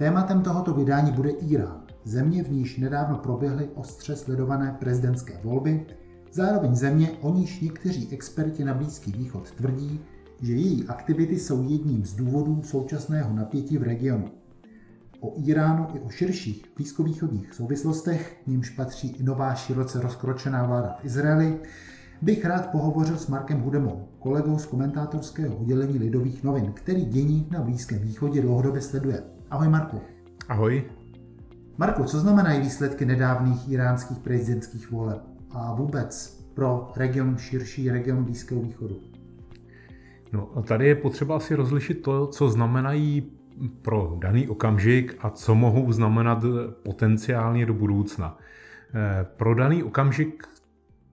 Tématem tohoto vydání bude Irán, země, v níž nedávno proběhly ostře sledované prezidentské volby, zároveň země, o níž někteří experti na Blízký východ tvrdí, že její aktivity jsou jedním z důvodů současného napětí v regionu. O Iránu i o širších blízkovýchodních souvislostech, nímž patří i nová široce rozkročená vláda v Izraeli, bych rád pohovořil s Markem Hudemou, kolegou z komentátorského oddělení Lidových novin, který dění na Blízkém východě dlouhodobě sleduje. Ahoj Marku. Ahoj. Marku, co znamenají výsledky nedávných iránských prezidentských voleb a vůbec pro region širší, region Blízkého východu? No tady je potřeba si rozlišit to, co znamenají pro daný okamžik a co mohou znamenat potenciálně do budoucna. Eh, pro daný okamžik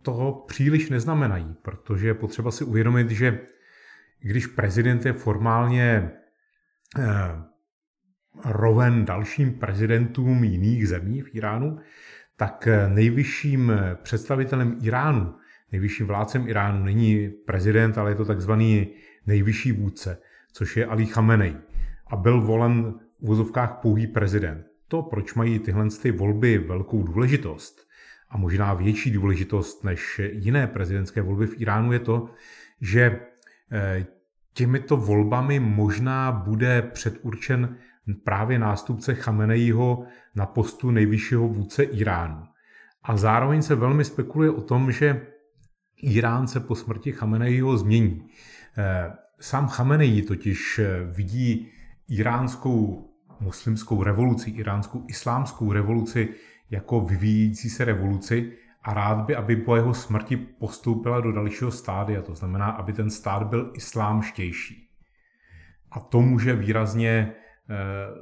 toho příliš neznamenají, protože je potřeba si uvědomit, že když prezident je formálně eh, roven dalším prezidentům jiných zemí v Iránu, tak nejvyšším představitelem Iránu, nejvyšším vládcem Iránu není prezident, ale je to takzvaný nejvyšší vůdce, což je Ali Khamenei. A byl volen v vozovkách pouhý prezident. To, proč mají tyhle ty volby velkou důležitost a možná větší důležitost než jiné prezidentské volby v Iránu, je to, že eh, těmito volbami možná bude předurčen právě nástupce Chamenejího na postu nejvyššího vůdce Iránu. A zároveň se velmi spekuluje o tom, že Irán se po smrti Chamenejího změní. Eh, sám Chamenejí totiž eh, vidí iránskou muslimskou revoluci, iránskou islámskou revoluci jako vyvíjící se revoluci a rád by, aby po jeho smrti postoupila do dalšího stádia, to znamená, aby ten stát byl islámštější. A to může výrazně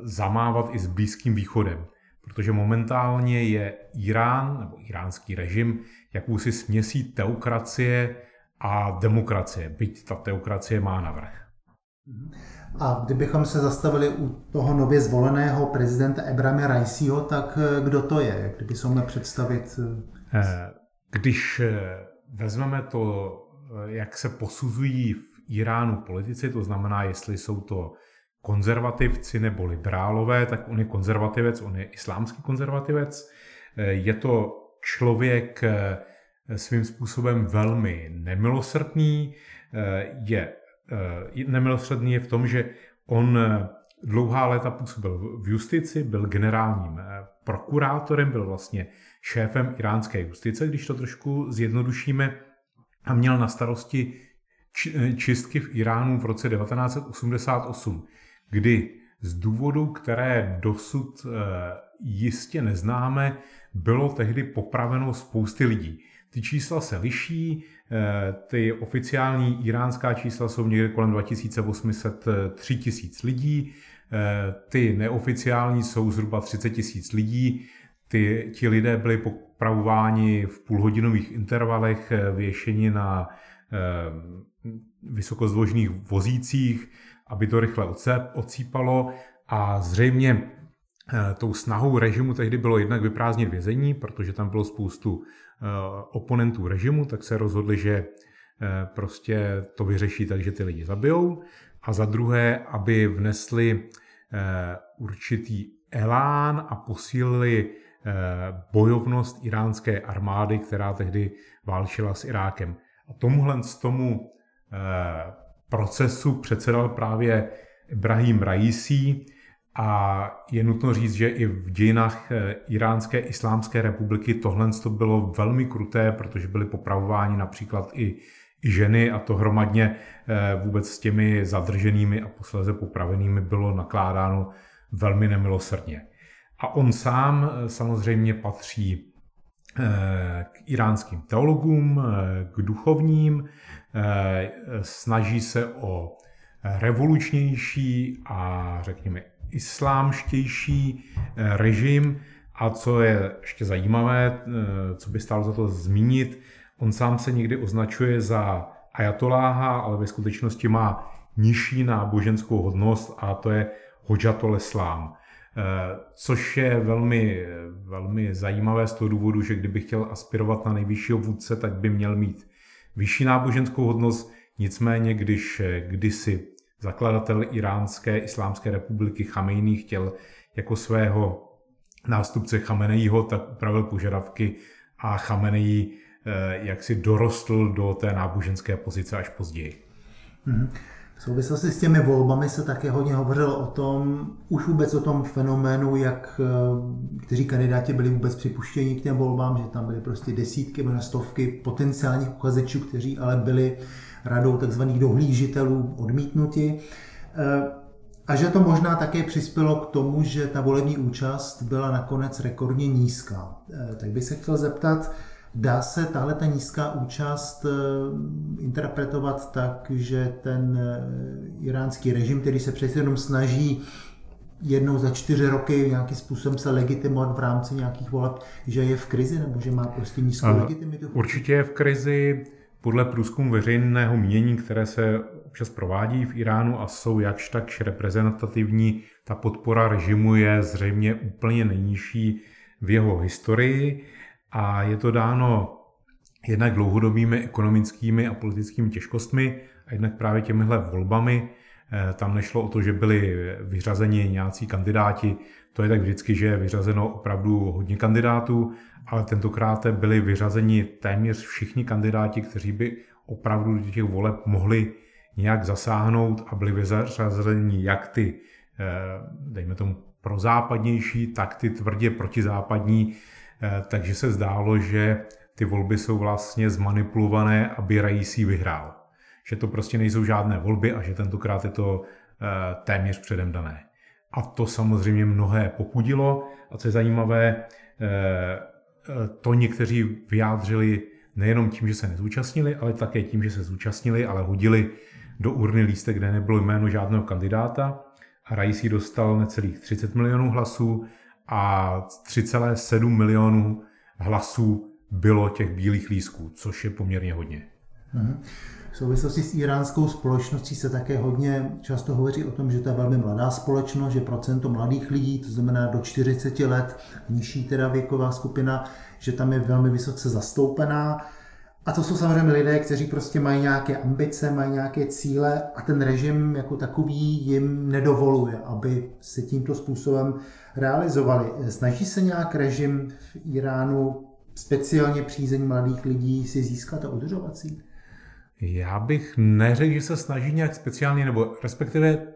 zamávat i s Blízkým východem. Protože momentálně je Irán nebo iránský režim jakousi směsí teokracie a demokracie, byť ta teokracie má navrh. A kdybychom se zastavili u toho nově zvoleného prezidenta Ebrahima Raisiho, tak eh, kdo to je? Kdyby se představit? Eh, když vezmeme to, jak se posuzují v Iránu politici, to znamená, jestli jsou to konzervativci nebo liberálové, tak on je konzervativec, on je islámský konzervativec. Je to člověk eh, svým způsobem velmi nemilosrdný. Eh, je eh, nemilosrdný je v tom, že on dlouhá léta působil v justici, byl generálním prokurátorem, byl vlastně šéfem iránské justice, když to trošku zjednodušíme, a měl na starosti čistky v Iránu v roce 1988 kdy z důvodů, které dosud eh, jistě neznáme, bylo tehdy popraveno spousty lidí. Ty čísla se liší, eh, ty oficiální iránská čísla jsou někde kolem 2800 3000 lidí, eh, ty neoficiální jsou zhruba 30 tisíc lidí. Ty, ti lidé byli popravováni v půlhodinových intervalech, věšeni na vysokozdvožných vozících, aby to rychle ocípalo a zřejmě eh, tou snahou režimu tehdy bylo jednak vyprázdnit vězení, protože tam bylo spoustu eh, oponentů režimu, tak se rozhodli, že eh, prostě to vyřeší tak, že ty lidi zabijou. A za druhé, aby vnesli určitý elán a posílili bojovnost iránské armády, která tehdy válčila s Irákem. A tomuhle z tomu procesu předsedal právě Ibrahim Raisi a je nutno říct, že i v dějinách eh, Iránské islámské republiky tohle to bylo velmi kruté, protože byly popravováni například i, ženy a to hromadně eh, vůbec s těmi zadrženými a posléze popravenými bylo nakládáno velmi nemilosrdně. A on sám eh, samozřejmě patří k iránským teologům, k duchovním, snaží se o revolučnější a řekněme islámštější režim a co je ještě zajímavé, co by stálo za to zmínit, on sám se někdy označuje za ajatoláha, ale ve skutečnosti má nižší náboženskou hodnost a to je Hojatul Islám. Eh, což je velmi, velmi zajímavé z toho důvodu, že kdyby chtěl aspirovat na nejvyššího vůdce, tak by měl mít vyšší náboženskou hodnost, nicméně když kdysi zakladatel Iránské islámské republiky Chamejný chtěl jako svého nástupce Chamenejího, tak upravil požadavky a Chamenejí eh, jak si dorostl do té náboženské pozice až později. Mm-hmm. V souvislosti s těmi volbami se také hodně hovořilo o tom, už vůbec o tom fenoménu, jak eh, kteří kandidáti byli vůbec připuštěni k těm volbám, že tam byly prostě desítky, možná stovky potenciálních uchazečů, kteří ale byli radou tzv. dohlížitelů odmítnuti. Eh, a že to možná také přispělo k tomu, že ta volební účast byla nakonec rekordně nízká. Eh, tak bych se chtěl zeptat, Dá se tahle ta nízká účast eh, interpretovat tak, že ten eh, iránský režim, který se přece jenom snaží jednou za čtyři roky nějakým způsobem se legitimovat v rámci nějakých voleb, že je v krizi nebo že má prostě nízkou uh, legitimitu? Určitě je v krizi. Podle průzkumu veřejného mínění, které se občas provádí v Iránu a jsou jakž takž reprezentativní, ta podpora režimu je zřejmě úplně nejnižší v jeho historii a je to dáno jednak dlouhodobými ekonomickými a politickými těžkostmi a jednak právě těmihle volbami. Eh, tam nešlo o to, že byli vyřazeni nějací kandidáti, to je tak vždycky, že je vyřazeno opravdu hodně kandidátů, ale tentokrát byli vyřazeni téměř všichni kandidáti, kteří by opravdu do těch voleb mohli nějak zasáhnout a byli vyřazeni jak ty, eh, dejme tomu, prozápadnější, tak ty tvrdě protizápadní, takže se zdálo, že ty volby jsou vlastně zmanipulované, aby Raisi vyhrál. Že to prostě nejsou žádné volby a že tentokrát je to eh, téměř předem dané. A to samozřejmě mnohé popudilo. A co je zajímavé, eh, to někteří vyjádřili nejenom tím, že se nezúčastnili, ale také tím, že se zúčastnili, ale hodili do urny lístek, kde nebylo jméno žádného kandidáta. A Raisi dostal necelých 30 milionů hlasů a 3,7 milionů hlasů bylo těch bílých lísků, což je poměrně hodně. Mhm. V souvislosti s iránskou společností se také hodně často hovoří o tom, že to je velmi mladá společnost, že procento mladých lidí, to znamená do 40 let, nižší teda věková skupina, že tam je velmi vysoce zastoupená. A to jsou samozřejmě lidé, kteří prostě mají nějaké ambice, mají nějaké cíle a ten režim jako takový jim nedovoluje, aby se tímto způsobem realizovali. Snaží se nějak režim v Iránu speciálně přízeň mladých lidí si získat a udržovat si? Já bych neřekl, že se snaží nějak speciálně, nebo respektive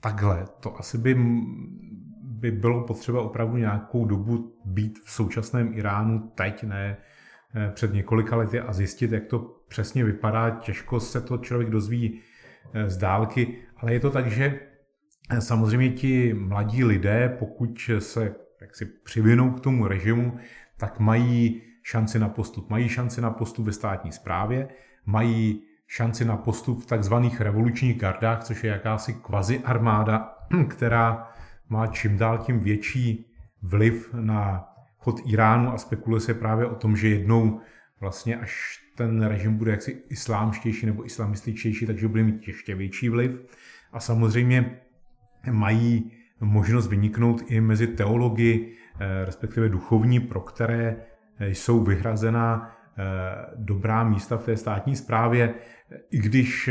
takhle. To asi by, by bylo potřeba opravdu nějakou dobu být v současném Iránu teď, ne před několika lety a zjistit, jak to přesně vypadá. Těžko se to člověk dozví eh, z dálky, ale je to tak, že Samozřejmě ti mladí lidé, pokud se jak si přivinou k tomu režimu, tak mají šanci na postup. Mají šanci na postup ve státní správě, mají šanci na postup v takzvaných revolučních gardách, což je jakási kvazi armáda, která má čím dál tím větší vliv na chod Iránu a spekuluje se právě o tom, že jednou vlastně až ten režim bude jaksi islámštější nebo islamističtější, takže bude mít ještě větší vliv. A samozřejmě mají možnost vyniknout i mezi teology, eh, respektive duchovní, pro které eh, jsou vyhrazena eh, dobrá místa v té státní správě, i když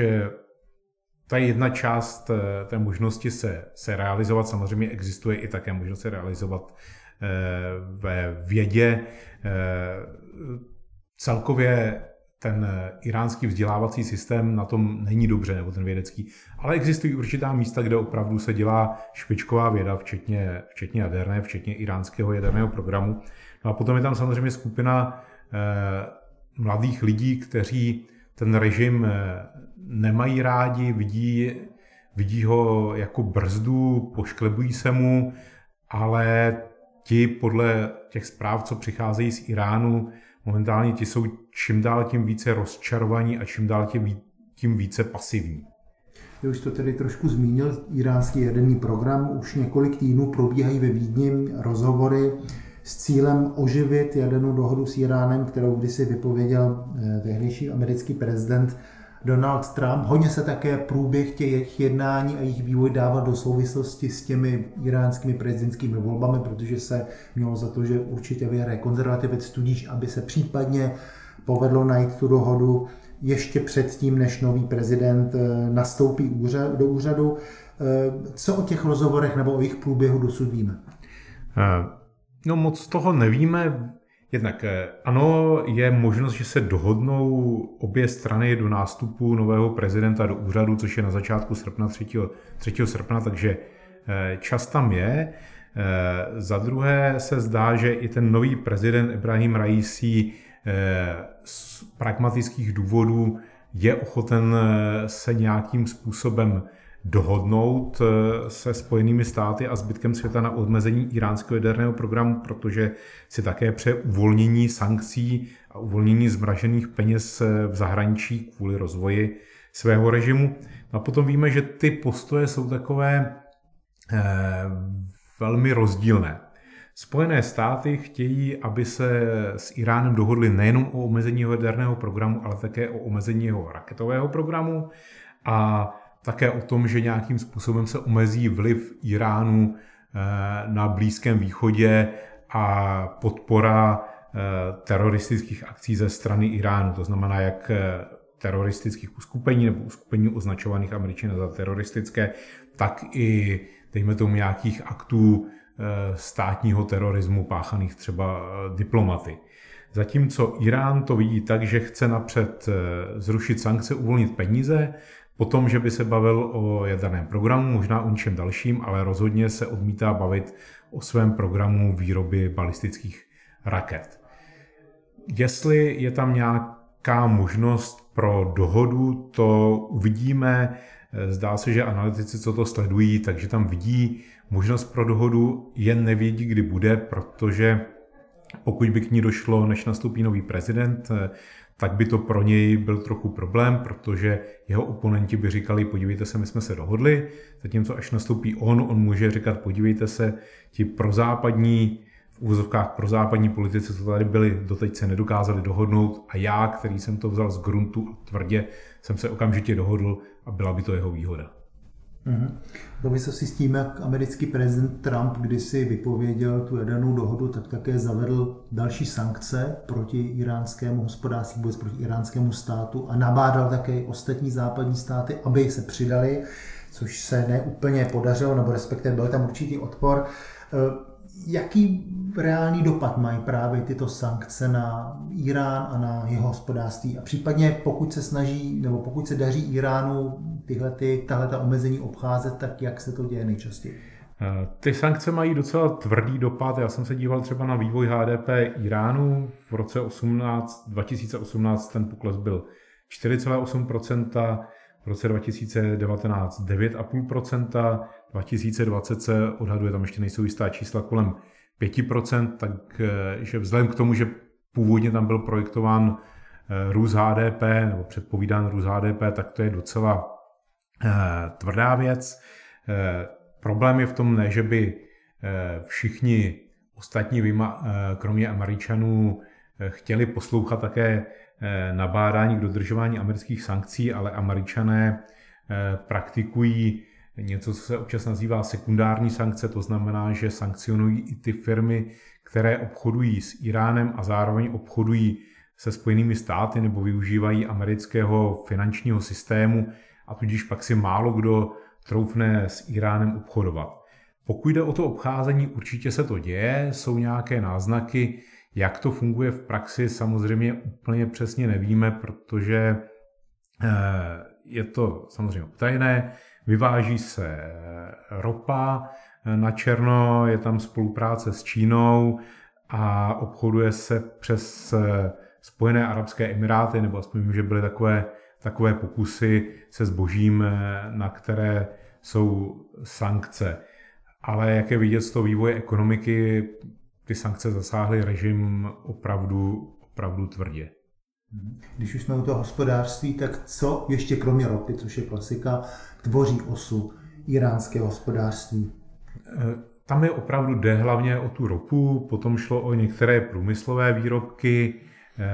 ta jedna část té možnosti se, se realizovat, samozřejmě existuje i také možnost se realizovat ve vědě. Celkově ten eh, iránský vzdělávací systém na tom není dobře, nebo ten vědecký. Ale existují určitá místa, kde opravdu se dělá špičková věda, včetně, včetně jaderné, včetně iránského jaderného programu. No a potom je tam samozřejmě skupina eh, mladých lidí, kteří ten režim eh, nemají rádi, vidí, vidí ho jako brzdu, pošklebují se mu, ale ti podle těch zpráv, co přicházejí z Iránu, momentálně ti jsou čím dál tím více rozčarovaní a čím dál tím, tím více pasivní. Vy už to tedy trošku zmínil, iránský jaderný program. Už několik týdnů probíhají ve Vídni rozhovory s cílem oživit jadernou dohodu s Iránem, kterou kdysi vypověděl eh, tehdejší americký prezident Donald Trump. Hodně se také průběh těch jednání a jejich vývoj dává do souvislosti s těmi iránskými prezidentskými volbami, protože se mělo za to, že určitě vyhraje konzervativec, tudíž aby se případně povedlo najít tu dohodu ještě předtím, než nový prezident eh, nastoupí do úřadu. Eh, co o těch rozhovorech nebo o jejich průběhu dosud víme? No moc toho nevíme. Jednak eh, ano, je možnost, že se dohodnou obě strany do nástupu nového prezidenta do úřadu, což je na začátku srpna 3. 3. srpna, takže eh, čas tam je. Eh, za druhé se zdá, že i ten nový prezident Ibrahim Raisi z pragmatických důvodů je ochoten se nějakým způsobem dohodnout eh, se Spojenými státy a zbytkem světa na odmezení iránského jaderného programu, protože si také pře uvolnění sankcí a uvolnění zmražených peněz eh, v zahraničí kvůli rozvoji svého režimu. A potom víme, že ty postoje jsou takové eh, velmi rozdílné. Spojené státy chtějí, aby se s Iránem dohodli nejenom o omezení jeho jaderného programu, ale také o omezení jeho raketového programu. A také o tom, že nějakým způsobem se omezí vliv Iránu eh, na Blízkém východě a podpora eh, teroristických akcí ze strany Iránu. To znamená, jak eh, teroristických uskupení nebo uskupení označovaných Američany za teroristické, tak i, dejme tomu, nějakých aktů státního terorismu páchaných třeba diplomaty. Zatímco Irán to vidí tak, že chce napřed zrušit sankce, uvolnit peníze, Potom, že by se bavil o jaderném programu, možná o něčem dalším, ale rozhodně se odmítá bavit o svém programu výroby balistických raket. Jestli je tam nějaká možnost pro dohodu, to uvidíme. Zdá se, že analytici, co to sledují, takže tam vidí možnost pro dohodu, jen nevědí, kdy bude, protože pokud by k ní došlo, než nastoupí nový prezident, tak by to pro něj byl trochu problém, protože jeho oponenti by říkali, podívejte se, my jsme se dohodli, zatímco až nastoupí on, on může říkat, podívejte se, ti prozápadní, v úvozovkách prozápadní politici, co tady byli, doteď se nedokázali dohodnout a já, který jsem to vzal z gruntu a tvrdě, jsem se okamžitě dohodl a byla by to jeho výhoda. Mm-hmm. Se si s tím, jak americký prezident Trump kdysi vypověděl tu jadernou dohodu, tak také zavedl další sankce proti iránskému hospodářství, vůbec proti iránskému státu a nabádal také ostatní západní státy, aby se přidali, což se neúplně podařilo, nebo respektive byl tam určitý odpor. Jaký reálný dopad mají právě tyto sankce na Irán a na jeho hospodářství? A případně pokud se snaží, nebo pokud se daří Iránu tyhle, ty, tahle ta omezení obcházet, tak jak se to děje nejčastěji? Eh, ty sankce mají docela tvrdý dopad. Já jsem se díval třeba na vývoj HDP Iránu. V roce 18, 2018 ten pokles byl 4,8%, v roce 2019 9,5%, 2020 se odhaduje, tam ještě nejsou jistá čísla, kolem 5%, takže vzhledem k tomu, že původně tam byl projektován eh, růst HDP nebo předpovídán růst HDP, tak to je docela eh, tvrdá věc. Eh, problém je v tom ne, že by všichni ostatní, kromě Američanů, chtěli poslouchat také nabádání k dodržování amerických sankcí, ale Američané praktikují něco, co se občas nazývá sekundární sankce, to znamená, že sankcionují i ty firmy, které obchodují s Iránem a zároveň obchodují se Spojenými státy nebo využívají amerického finančního systému a tudíž pak si málo kdo troufne s Iránem obchodovat. Pokud jde o to obcházení, určitě se to děje, jsou nějaké náznaky, jak to funguje v praxi, samozřejmě úplně přesně nevíme, protože eh, je to samozřejmě utajené. Vyváží se ropa na černo, je tam spolupráce s Čínou a obchoduje se přes Spojené arabské emiráty, nebo aspoň vím, že byly takové, takové pokusy se zbožím, na které jsou sankce. Ale jak je vidět z toho vývoje ekonomiky, ty sankce zasáhly režim opravdu, opravdu tvrdě. Když už jsme u toho hospodářství, tak co ještě kromě ropy, což je klasika, tvoří osu iránského hospodářství? Eh, tam je opravdu jde hlavně o tu ropu, potom šlo o některé průmyslové výrobky, eh,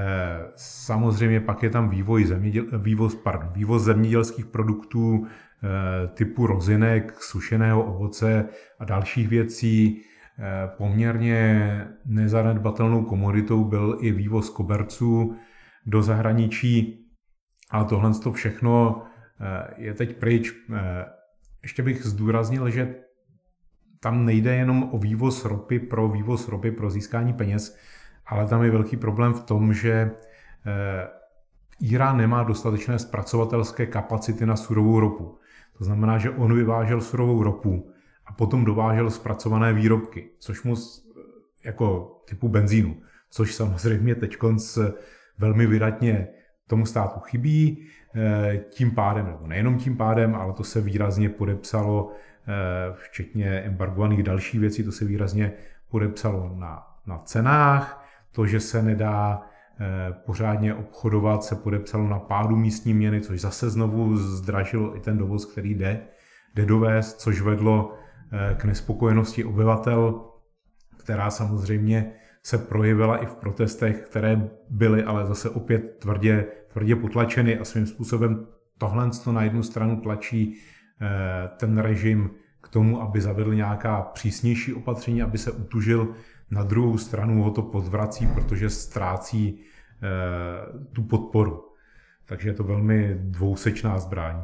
samozřejmě pak je tam vývoj zeměděl, vývoz, pardon, vývoz zemědělských produktů eh, typu rozinek, sušeného ovoce a dalších věcí. Poměrně nezanedbatelnou komoditou byl i vývoz koberců do zahraničí, a tohle to všechno je teď pryč. Ještě bych zdůraznil, že tam nejde jenom o vývoz ropy pro vývoz ropy pro získání peněz, ale tam je velký problém v tom, že eh, Irán nemá dostatečné zpracovatelské kapacity na surovou ropu. To znamená, že on vyvážel surovou ropu a potom dovážel zpracované výrobky, což mu jako typu benzínu, což samozřejmě teď velmi vydatně tomu státu chybí. Eh, tím pádem, nebo nejenom tím pádem, ale to se výrazně podepsalo, eh, včetně embargovaných další věcí, to se výrazně podepsalo na, na cenách. To, že se nedá eh, pořádně obchodovat, se podepsalo na pádu místní měny, což zase znovu zdražilo i ten dovoz, který jde, jde dovést, což vedlo k nespokojenosti obyvatel, která samozřejmě se projevila i v protestech, které byly ale zase opět tvrdě, tvrdě potlačeny a svým způsobem tohle to na jednu stranu tlačí eh, ten režim k tomu, aby zavedl nějaká přísnější opatření, aby se utužil. Na druhou stranu ho to podvrací, protože ztrácí eh, tu podporu. Takže je to velmi dvousečná zbraň.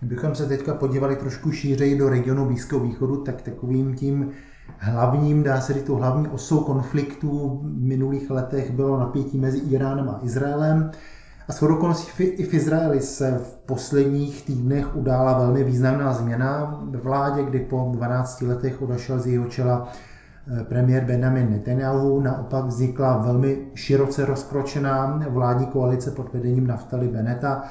Kdybychom se teďka podívali trošku šířeji do regionu Blízkého východu, tak takovým tím hlavním, dá se říct, hlavní osou konfliktu v minulých letech bylo napětí mezi Iránem a Izraelem. A s okolností i v Izraeli se v posledních týdnech udála velmi významná změna ve vládě, kdy po 12 letech odešel z jeho čela eh, premiér Benjamin Netanyahu. Naopak vznikla velmi široce rozkročená vládní koalice pod vedením Naftali Beneta.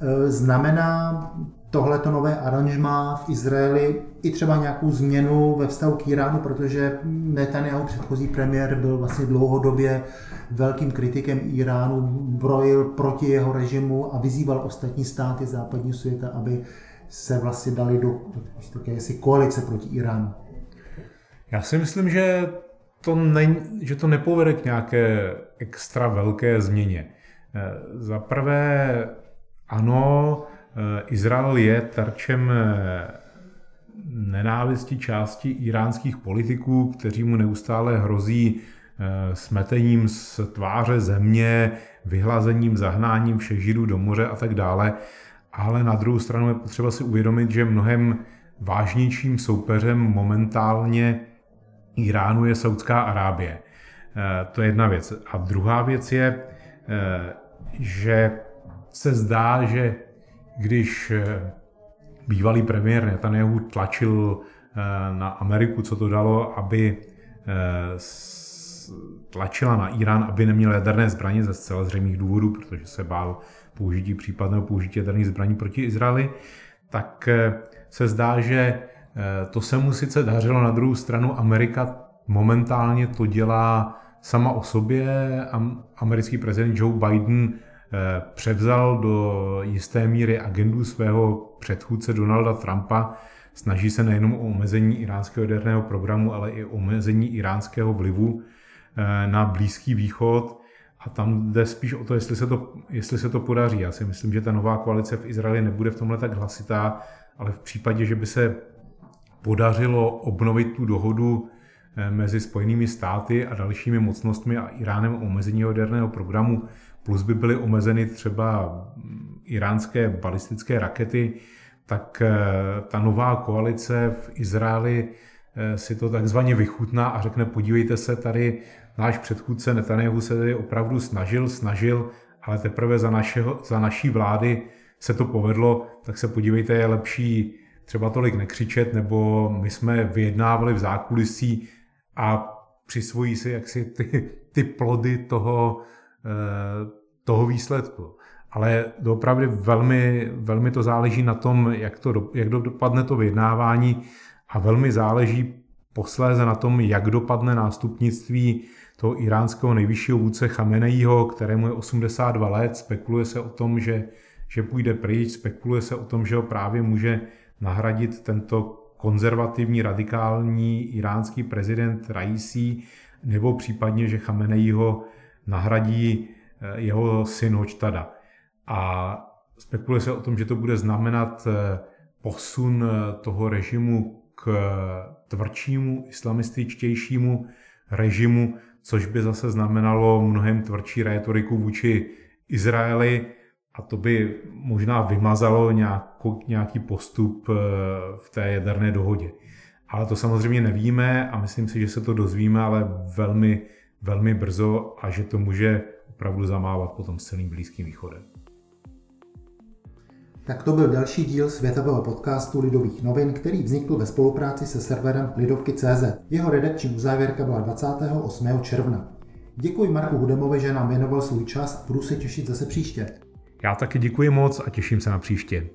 Eh, znamená tohleto nové aranžma v Izraeli i třeba nějakou změnu ve vztahu k Iránu, protože Netanyahu, předchozí premiér, byl vlastně dlouhodobě velkým kritikem Iránu, brojil proti jeho režimu a vyzýval ostatní státy západního světa, aby se vlastně dali do také koalice proti Iránu. Já si myslím, že to, ne, že to nepovede k nějaké extra velké změně. Za prvé, ano, Eh, Izrael je terčem eh, nenávisti části iránských politiků, kteří mu neustále hrozí eh, smetením z tváře země, vyhlazením, zahnáním všech židů do moře a tak dále. Ale na druhou stranu je potřeba si uvědomit, že mnohem vážnějším soupeřem momentálně Iránu je Saudská Arábie. To je jedna věc. A druhá věc je, že se zdá, že když eh, bývalý premiér Netanyahu tlačil eh, na Ameriku, co to dalo, aby eh, tlačila na Irán, aby neměl jaderné zbraně ze zcela zřejmých důvodů, protože se bál použití případného použití jaderných zbraní proti Izraeli, tak se zdá, že to se mu sice dařilo, na druhou stranu Amerika momentálně to dělá sama o sobě. Americký prezident Joe Biden převzal do jisté míry agendu svého předchůdce Donalda Trumpa. Snaží se nejenom o omezení iránského jaderného programu, ale i o omezení iránského vlivu eh, na Blízký východ. A tam jde spíš o to, jestli se to, jestli se to podaří. Já si myslím, že ta nová koalice v Izraeli nebude v tomhle tak hlasitá, ale v případě, že by se podařilo obnovit tu dohodu eh, mezi Spojenými státy a dalšími mocnostmi a Iránem o omezení jaderného programu, plus by byly omezeny třeba iránské balistické rakety, tak eh, ta nová koalice v Izraeli eh, si to takzvaně vychutná a řekne, podívejte se, tady náš předchůdce Netanyahu se tady opravdu snažil, snažil, ale teprve za, našeho, za naší vlády se to povedlo, tak se podívejte, je lepší třeba tolik nekřičet, nebo my jsme vyjednávali v zákulisí a přisvojí si jaksi ty, ty plody toho, toho výsledku. Ale opravdu velmi, velmi to záleží na tom, jak, to, jak dopadne to vyjednávání a velmi záleží posléze na tom, jak dopadne nástupnictví toho iránského nejvyššího vůdce Chamenejího, kterému je 82 let. Spekuluje se o tom, že, že půjde pryč, spekuluje se o tom, že ho právě může nahradit tento konzervativní, radikální iránský prezident Raisi, nebo případně, že Chamenejího nahradí eh, jeho syn Hočtada. A spekuluje se o tom, že to bude znamenat eh, posun eh, toho režimu k tvrdšímu, islamističtějšímu režimu, což by zase znamenalo mnohem tvrdší rétoriku vůči Izraeli a to by možná vymazalo nějaký postup v té jaderné dohodě. Ale to samozřejmě nevíme a myslím si, že se to dozvíme, ale velmi, velmi brzo a že to může opravdu zamávat potom s celým Blízkým východem. Tak to byl další díl světového podcastu Lidových novin, který vznikl ve spolupráci se serverem Lidovky.cz. Jeho redakční uzávěrka byla 28. června. Děkuji Marku Hudemovi, že nám věnoval svůj čas a budu se těšit zase příště. Já taky děkuji moc a těším se na příště.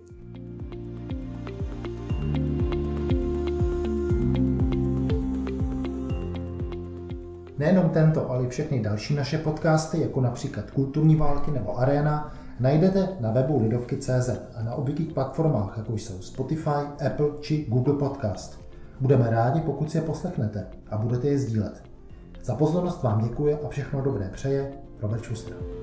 Nejenom tento, ale i všechny další naše podcasty, jako například Kulturní války nebo Arena, najdete na webu Lidovky.cz a na obvyklých platformách, jako jsou Spotify, Apple či Google Podcast. Budeme rádi, pokud si je poslechnete a budete je sdílet. Za pozornost vám děkuje a všechno dobré přeje Robert Schuster.